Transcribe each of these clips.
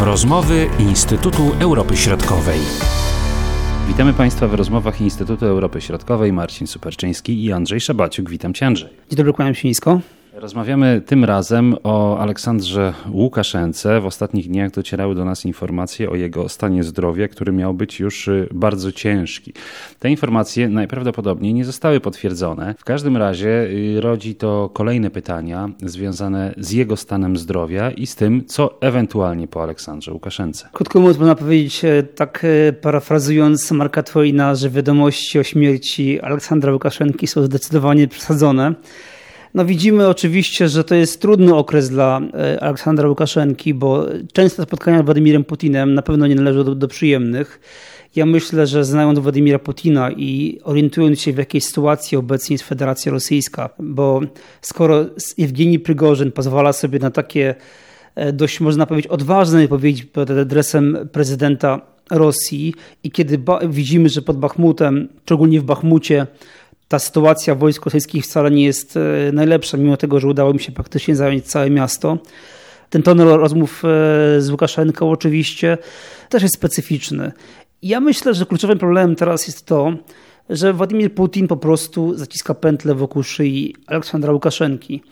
Rozmowy Instytutu Europy Środkowej. Witamy Państwa w rozmowach Instytutu Europy Środkowej. Marcin Superczyński i Andrzej Szabaciuk. Witam Cię, Andrzej. Dzień dobry, kłaniam się nisko. Rozmawiamy tym razem o Aleksandrze Łukaszence. W ostatnich dniach docierały do nas informacje o jego stanie zdrowia, który miał być już y, bardzo ciężki. Te informacje najprawdopodobniej nie zostały potwierdzone. W każdym razie y, rodzi to kolejne pytania związane z jego stanem zdrowia i z tym, co ewentualnie po Aleksandrze Łukaszence. Krótko mówiąc, można powiedzieć, e, tak e, parafrazując Marka Twaina, że wiadomości o śmierci Aleksandra Łukaszenki są zdecydowanie przesadzone. No widzimy oczywiście, że to jest trudny okres dla e, Aleksandra Łukaszenki, bo częste spotkania z Władimirem Putinem na pewno nie należą do, do przyjemnych. Ja myślę, że znając Władimira Putina i orientując się w jakiej sytuacji obecnie jest Federacja Rosyjska, bo skoro Jewgeni Prygorzyn pozwala sobie na takie e, dość, można powiedzieć, odważne wypowiedzi pod adresem prezydenta Rosji i kiedy widzimy, że pod Bachmutem, szczególnie w Bachmucie, ta sytuacja wojsk rosyjskich wcale nie jest e, najlepsza, mimo tego, że udało mi się praktycznie zająć całe miasto. Ten ton rozmów e, z Łukaszenką oczywiście też jest specyficzny. Ja myślę, że kluczowym problemem teraz jest to, że Władimir Putin po prostu zaciska pętlę wokół szyi Aleksandra Łukaszenki.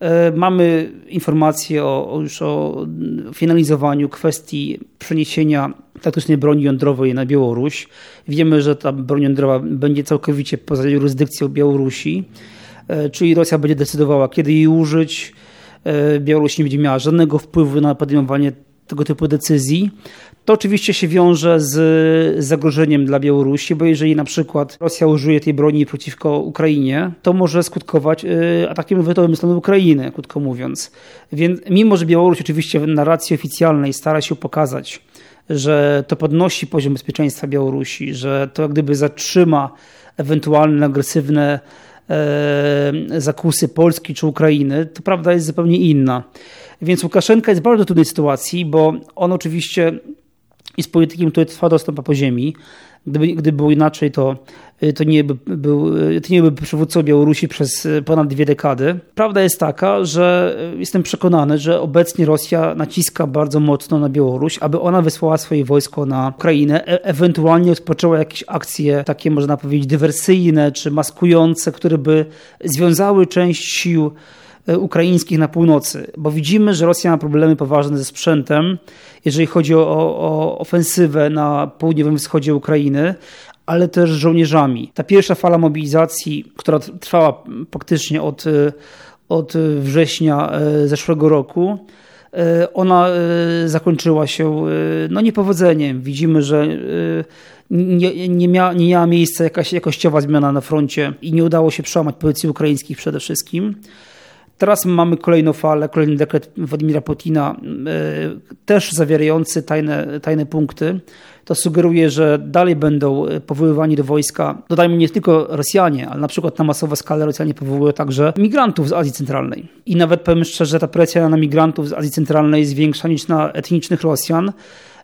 E, mamy informacje o, już o finalizowaniu kwestii przeniesienia taktycznej broni jądrowej na Białoruś. Wiemy, że ta broń jądrowa będzie całkowicie poza jurysdykcją Białorusi, e, czyli Rosja będzie decydowała, kiedy jej użyć. E, Białoruś nie będzie miała żadnego wpływu na podejmowanie tego typu decyzji. To oczywiście się wiąże z zagrożeniem dla Białorusi, bo jeżeli na przykład Rosja użyje tej broni przeciwko Ukrainie, to może skutkować y, atakiem wywiadowym strony Ukrainy, krótko mówiąc. Więc mimo, że Białoruś oczywiście w narracji oficjalnej stara się pokazać, że to podnosi poziom bezpieczeństwa Białorusi, że to jak gdyby zatrzyma ewentualne agresywne e, zakusy Polski czy Ukrainy, to prawda jest zupełnie inna. Więc Łukaszenka jest w bardzo trudnej sytuacji, bo on oczywiście jest politykiem, który trwa dostęp po ziemi. Gdyby, gdyby było inaczej, to, to, nie by nie byłby przywódcą Białorusi przez ponad dwie dekady. Prawda jest taka, że jestem przekonany, że obecnie Rosja naciska bardzo mocno na Białoruś, aby ona wysłała swoje wojsko na Ukrainę, e ewentualnie rozpoczęła jakieś akcje takie, można powiedzieć, dywersyjne czy maskujące, które by związały część sił ukraińskich na północy, bo widzimy, że Rosja ma problemy poważne ze sprzętem, jeżeli chodzi o, o ofensywę na południowym wschodzie Ukrainy, ale też żołnierzami. Ta pierwsza fala mobilizacji, która trwała praktycznie od, e, od września e, zeszłego roku, ona zakończyła się no, niepowodzeniem. Widzimy, że nie, nie, mia, nie miała miejsca jakaś jakościowa zmiana na froncie i nie udało się przełamać pozycji ukraińskich przede wszystkim. Teraz mamy kolejną falę, kolejny dekret Władimira Putina, e, też zawierający tajne, tajne punkty. To sugeruje, że dalej będą powoływani do wojska, dodajmy nie tylko Rosjanie, ale na przykład na masową skalę Rosjanie powołują także migrantów z Azji Centralnej. I nawet powiem szczerze, ta presja na migrantów z Azji Centralnej jest większa niż na etnicznych Rosjan.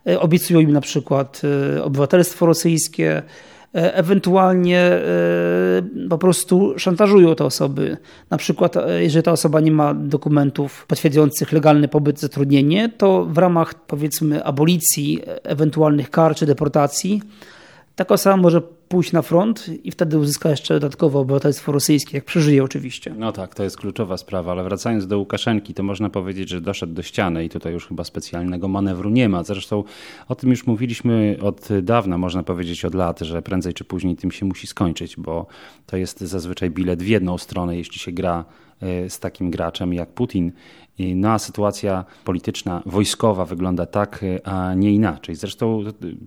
E, obiecują im na przykład e, obywatelstwo rosyjskie, ewentualnie e, po prostu szantażują te osoby. Na przykład, e, jeżeli ta osoba nie ma dokumentów potwierdzających legalny pobyt, zatrudnienie, to w ramach powiedzmy abolicji ewentualnych kar czy deportacji, taka osoba może pójść na front i wtedy uzyska jeszcze dodatkowo obywatelstwo rosyjskie, jak przeżyje oczywiście. No tak, to jest kluczowa sprawa, ale wracając do Łukaszenki, to można powiedzieć, że doszedł do ściany i tutaj już chyba specjalnego manewru nie ma. Zresztą o tym już mówiliśmy od dawna, można powiedzieć od lat, że prędzej czy później tym się musi skończyć, bo to jest zazwyczaj bilet w jedną stronę, jeśli się gra e, z takim graczem jak Putin. No a sytuacja polityczna, wojskowa wygląda tak, a nie inaczej. Zresztą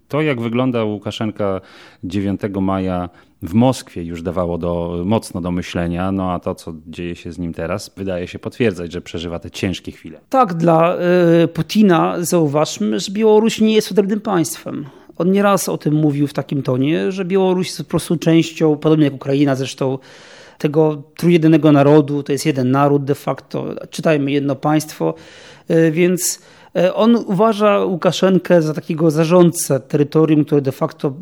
to, jak wygląda Łukaszenka 9 maja w Moskwie już dawało do, mocno do myślenia, no a to, co dzieje się z nim teraz, wydaje się potwierdzać, że przeżywa te ciężkie chwile. Tak, dla y, Putina zauważmy, że Białoruś nie jest odrębnym państwem. On nieraz o tym mówił w takim tonie, że Białoruś jest po prostu częścią, podobnie jak Ukraina zresztą, tego trójjedynego narodu, to jest jeden naród de facto, czytajmy jedno państwo, e, więc e, on uważa Łukaszenkę za takiego zarządcę terytorium, które de facto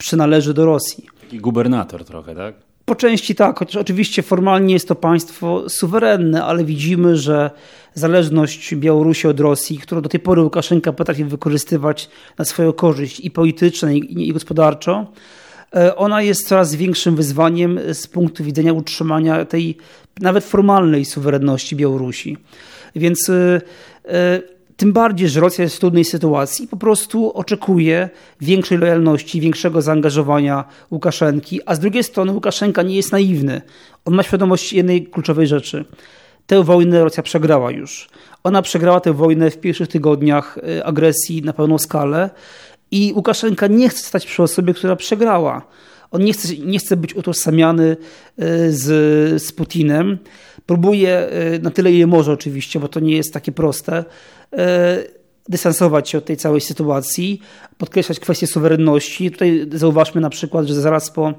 przynależy do Rosji. Taki gubernator trochę, tak? Po części tak, chociaż oczywiście formalnie jest to państwo suwerenne, ale widzimy, że zależność Białorusi od Rosji, którą do tej pory Łukaszenka potrafi wykorzystywać na swoją korzyść i polityczną, i gospodarczo, e, ona jest coraz większym wyzwaniem z punktu widzenia utrzymania tej nawet formalnej suwerenności Białorusi. Więc e, e, tym bardziej, że Rosja jest w trudnej sytuacji, po prostu oczekuje większej lojalności, większego zaangażowania Łukaszenki, a z drugiej strony Łukaszenka nie jest naiwny. On ma świadomość jednej kluczowej rzeczy. Tę wojnę Rosja przegrała już. Ona przegrała tę wojnę w pierwszych tygodniach y, agresji na pełną skalę i Łukaszenka nie chce stać przy osobie, która przegrała. On nie chce, nie chce być utożsamiany y, z, z Putinem. Próbuje y, na tyle, ile może oczywiście, bo to nie jest takie proste, dystansować się od tej całej sytuacji, podkreślać kwestię suwerenności. Tutaj zauważmy na przykład, że zaraz po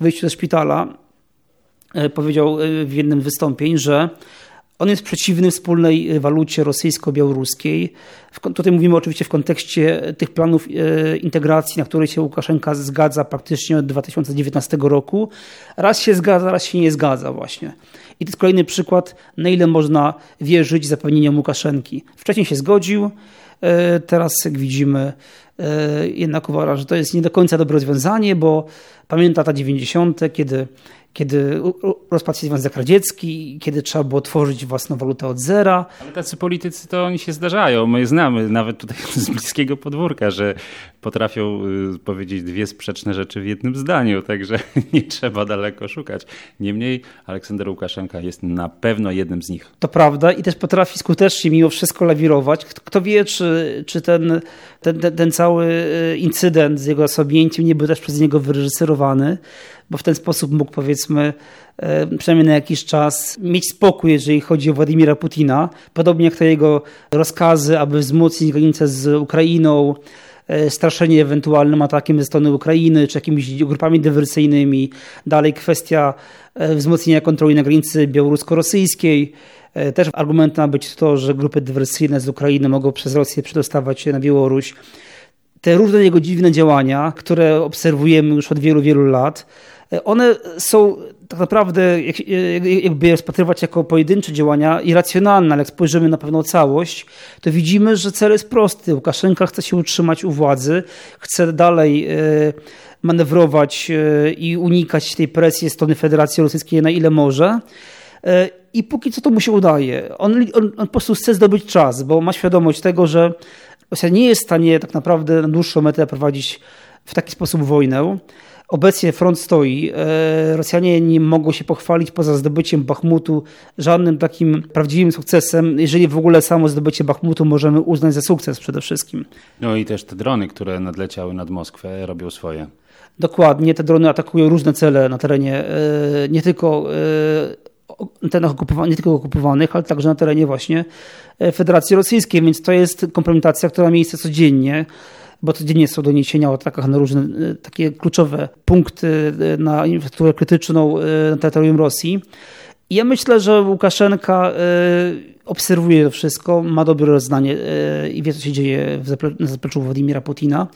wyjściu ze szpitala powiedział w jednym wystąpień, że on jest przeciwny wspólnej e, walucie rosyjsko-białoruskiej. Tutaj mówimy oczywiście w kontekście tych planów e, integracji, na które się Łukaszenka zgadza praktycznie od 2019 roku. Raz się zgadza, raz się nie zgadza właśnie. I to jest kolejny przykład, na ile można wierzyć zapewnieniom Łukaszenki. Wcześniej się zgodził, teraz jak widzimy jednak uważa, że to jest nie do końca dobre rozwiązanie, bo pamięta lata 90., kiedy kiedy rozpadł się Związek Radziecki, kiedy trzeba było tworzyć własną walutę od zera. Ale tacy politycy to oni się zdarzają. My znamy nawet tutaj z bliskiego podwórka, że potrafią y, powiedzieć dwie sprzeczne rzeczy w jednym zdaniu, także nie trzeba daleko szukać. Niemniej Aleksander Łukaszenka jest na pewno jednym z nich. To prawda i też potrafi skutecznie mimo wszystko lawirować. Kto wie, czy, czy ten, ten, ten, ten cały y, incydent z jego osłabięciem nie był też przez niego wyreżyserowany bo w ten sposób mógł powiedzmy e, przynajmniej na jakiś czas mieć spokój, jeżeli chodzi o Władimira Putina. Podobnie jak te jego rozkazy, aby wzmocnić granicę z Ukrainą, e, straszenie ewentualnym atakiem ze strony Ukrainy czy jakimiś grupami dywersyjnymi. Dalej kwestia e, wzmocnienia kontroli na granicy białorusko-rosyjskiej. Też argumentem ma być to, że grupy dywersyjne z Ukrainy mogą przez Rosję przedostawać się na Białoruś. Te różne jego dziwne działania, które obserwujemy już od wielu, wielu lat, one są tak naprawdę, jakby je rozpatrywać jako pojedyncze działania, irracjonalne, ale jak spojrzymy na pewną całość, to widzimy, że cel jest prosty. Łukaszenka chce się utrzymać u władzy, chce dalej e, manewrować e, i unikać tej presji strony Federacji Rosyjskiej na ile może. E, I póki co to mu się udaje. On, on, on po prostu chce zdobyć czas, bo ma świadomość tego, że Rosja nie jest w stanie tak naprawdę na dłuższą metę prowadzić w taki sposób wojnę. Obecnie front stoi. E, Rosjanie nie mogą się pochwalić poza zdobyciem Bachmutu żadnym takim prawdziwym sukcesem, jeżeli w ogóle samo zdobycie Bachmutu możemy uznać za sukces przede wszystkim. No i też te drony, które nadleciały nad Moskwę, robią swoje. Dokładnie, te drony atakują różne cele na terenie e, nie tylko e, terenach okupowanych, nie tylko okupowanych, ale także na terenie właśnie Federacji Rosyjskiej, więc to jest kompromitacja, która ma miejsce codziennie bo codziennie są doniesienia o atakach na różne e, takie kluczowe punkty e, na infrastrukturę krytyczną e, na terytorium Rosji. I ja myślę, że Łukaszenka obserwuje to wszystko, ma dobre rozdanie i wie, co się dzieje na zapleczu Władimira Putina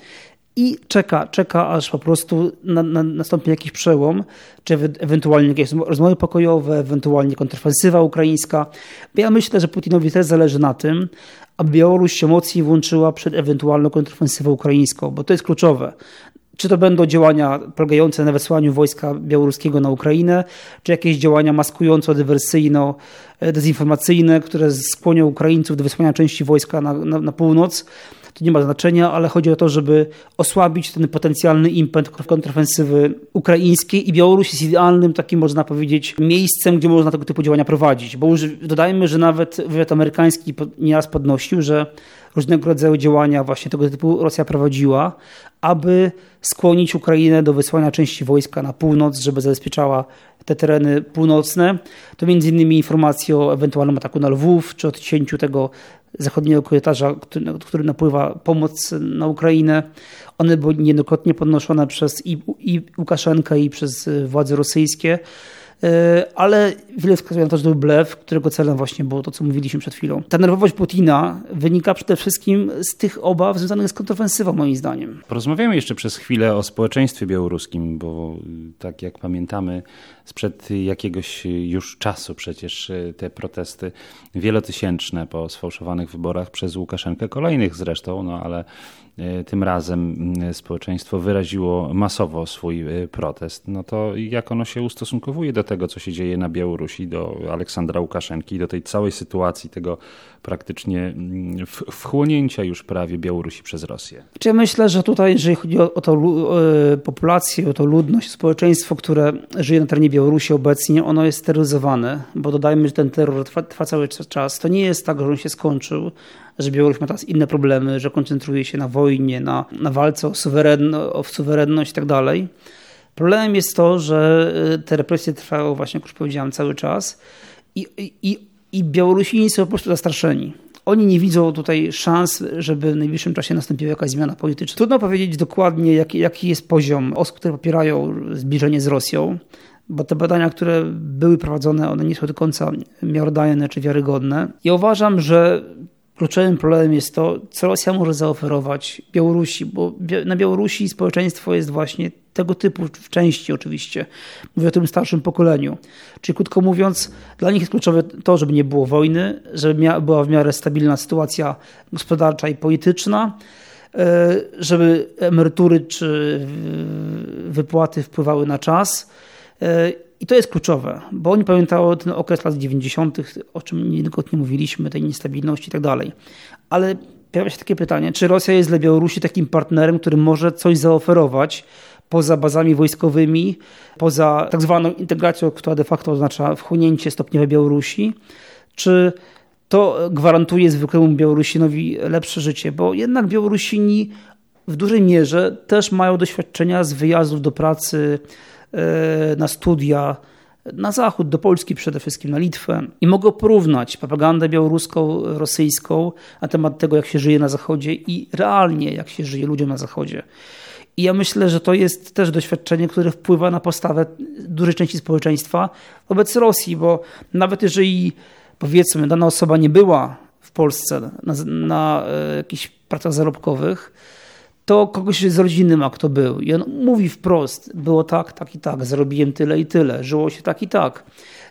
i czeka, czeka aż po prostu na, na, nastąpi jakiś przełom, czy ewentualnie jakieś rozmowy pokojowe, ewentualnie kontrofensywa ukraińska. Ja myślę, że Putinowi też zależy na tym, aby Białoruś się mocniej włączyła przed ewentualną kontrofensywą ukraińską, bo to jest kluczowe. Czy to będą działania polegające na wysłaniu wojska białoruskiego na Ukrainę, czy jakieś działania maskująco-dywersyjno-dezinformacyjne, które skłonią Ukraińców do wysłania części wojska na, na, na północ to nie ma znaczenia, ale chodzi o to, żeby osłabić ten potencjalny impet kontrofensywy ukraińskiej i Białoruś jest idealnym takim, można powiedzieć, miejscem, gdzie można tego typu działania prowadzić. Bo już dodajmy, że nawet wywiad amerykański nieraz podnosił, że różnego rodzaju działania właśnie tego typu Rosja prowadziła, aby skłonić Ukrainę do wysłania części wojska na północ, żeby zabezpieczała te tereny północne. To między innymi informacje o ewentualnym ataku na Lwów, czy odcięciu tego zachodniego korytarza, który, który napływa pomoc na Ukrainę. One były niejednokrotnie podnoszone przez i, i Łukaszenkę, i przez władze rosyjskie. E, ale wiele wskazuje na to, że to był blef, którego celem właśnie było to, co mówiliśmy przed chwilą. Ta nerwowość Putina wynika przede wszystkim z tych obaw związanych z kontrofensywą, moim zdaniem. Porozmawiamy jeszcze przez chwilę o społeczeństwie białoruskim, bo tak jak pamiętamy, sprzed jakiegoś już czasu przecież te protesty wielotysięczne po sfałszowanych wyborach przez Łukaszenkę, kolejnych zresztą, no ale tym razem społeczeństwo wyraziło masowo swój protest, no to jak ono się ustosunkowuje do tego, co się dzieje na Białorusi, do Aleksandra Łukaszenki, do tej całej sytuacji, tego praktycznie mm, wchłonięcia już prawie Białorusi przez Rosję? Ja myślę, że tutaj, jeżeli chodzi o, o tą e, populację, o tą ludność, społeczeństwo, które żyje na terenie Białorusi obecnie, ono jest terroryzowane, bo dodajmy, że ten terror trwa, trwa cały czas. To nie jest tak, że on się skończył że Białoruś ma teraz inne problemy, że koncentruje się na wojnie, na, na walce o, suwerenno, o suwerenność i tak. Problemem jest to, że y, te represje trwają właśnie, jak już powiedziałem, cały czas i, i, i Białorusini są po prostu zastraszeni. Oni nie widzą tutaj szans, żeby w najbliższym czasie nastąpiła jakaś zmiana polityczna. Trudno powiedzieć dokładnie, jaki, jaki jest poziom osób, które popierają zbliżenie z Rosją, bo te badania, które były prowadzone, one nie są do końca miarodajne czy wiarygodne. Ja uważam, że Kluczowym problemem jest to, co Rosja może zaoferować Białorusi, bo na Białorusi społeczeństwo jest właśnie tego typu, w części oczywiście. Mówię o tym starszym pokoleniu. Czyli krótko mówiąc, dla nich jest kluczowe to, żeby nie było wojny, żeby była w miarę stabilna sytuacja gospodarcza i polityczna, e, żeby emerytury czy wypłaty wpływały na czas e, i to jest kluczowe, bo oni pamiętają ten okres lat 90., o czym niejednokrotnie mówiliśmy, tej niestabilności i tak dalej. Ale pojawia się takie pytanie, czy Rosja jest dla Białorusi takim partnerem, który może coś zaoferować poza bazami wojskowymi, poza tak zwaną integracją, która de facto oznacza wchłonięcie stopniowe Białorusi, czy to gwarantuje zwykłemu Białorusinowi lepsze życie, bo jednak Białorusini w dużej mierze też mają doświadczenia z wyjazdów do pracy na studia na zachód, do Polski przede wszystkim, na Litwę i mogę porównać propagandę białoruską, rosyjską na temat tego, jak się żyje na zachodzie i realnie, jak się żyje ludziom na zachodzie. I ja myślę, że to jest też doświadczenie, które wpływa na postawę dużej części społeczeństwa wobec Rosji, bo nawet jeżeli powiedzmy dana osoba nie była w Polsce na, na e, jakichś pracach zarobkowych, to kogoś z rodziny ma, kto był. I on mówi wprost, było tak, tak i tak, zarobiłem tyle i tyle, żyło się tak i tak.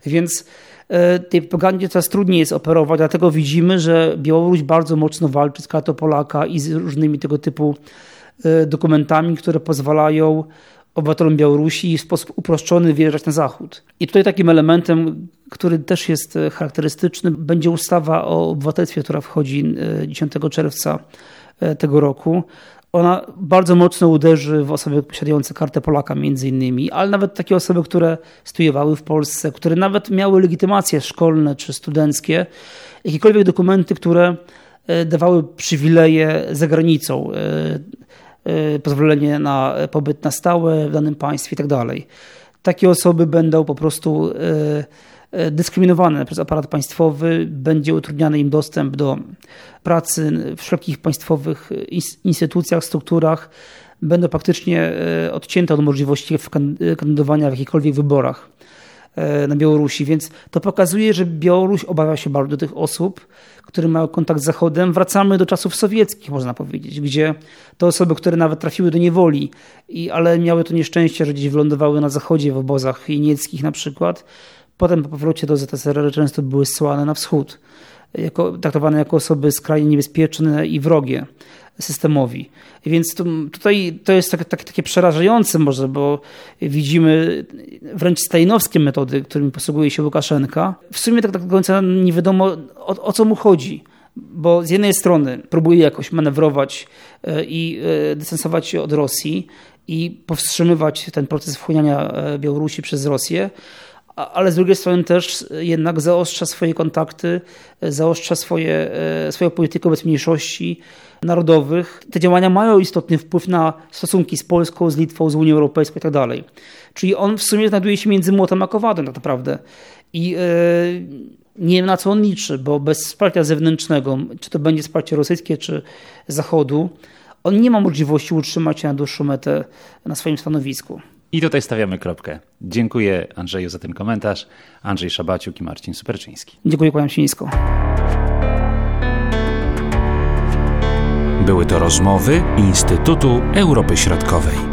Więc e, tej propagandzie coraz trudniej jest operować, dlatego widzimy, że Białoruś bardzo mocno walczy z kartą Polaka i z różnymi tego typu e, dokumentami, które pozwalają obywatelom Białorusi w sposób uproszczony wjeżdżać na zachód. I tutaj takim elementem, który też jest e, charakterystyczny, będzie ustawa o obywatelstwie, która wchodzi 10 czerwca tego roku ona bardzo mocno uderzy w osoby posiadające kartę Polaka między innymi, ale nawet takie osoby, które studiowały w Polsce, które nawet miały legitymacje szkolne czy studenckie, jakiekolwiek dokumenty, które e, dawały przywileje za granicą, e, e, pozwolenie na pobyt na stałe w danym państwie itd. Tak takie osoby będą po prostu dyskryminowane przez aparat państwowy, będzie utrudniany im dostęp do pracy w wszelkich państwowych instytucjach, strukturach, będą praktycznie e, odcięte od możliwości kandydowania w jakichkolwiek wyborach e, na Białorusi. Więc to pokazuje, że Białoruś obawia się bardzo tych osób, które mają kontakt z Zachodem. Wracamy do czasów sowieckich, można powiedzieć, gdzie te osoby, które nawet trafiły do niewoli, i, ale miały to nieszczęście, że gdzieś wylądowały na Zachodzie, w obozach jenieckich na przykład, Potem po powrocie do ZSRR często były zsyłane na wschód, jako, traktowane jako osoby skrajnie niebezpieczne i wrogie systemowi. Więc tutaj to jest tak, tak, takie przerażające może, bo widzimy wręcz stajnowskie metody, którymi posługuje się Łukaszenka. W sumie tak, tak do końca nie wiadomo o, o co mu chodzi bo z jednej strony próbuje jakoś manewrować e, i e, dystansować się od Rosji i powstrzymywać ten proces wchłaniania e, Białorusi przez Rosję, ale z drugiej strony też jednak zaostrza swoje kontakty, zaostrza swoje, e, swoją politykę wobec mniejszości narodowych. Te działania mają istotny wpływ na stosunki z Polską, z Litwą, z Unią Europejską itd. Tak Czyli on w sumie znajduje się między młotem a kowadem tak naprawdę. I yy, nie wiem na co on liczy, bo bez wsparcia zewnętrznego, czy to będzie wsparcie rosyjskie, czy Zachodu, on nie ma możliwości utrzymać się na dłuższą metę na swoim stanowisku. I tutaj stawiamy kropkę. Dziękuję Andrzeju za ten komentarz. Andrzej Szabaciuk i Marcin Superczyński. Dziękuję, kłaniam się nisko. Były to rozmowy Instytutu Europy Środkowej.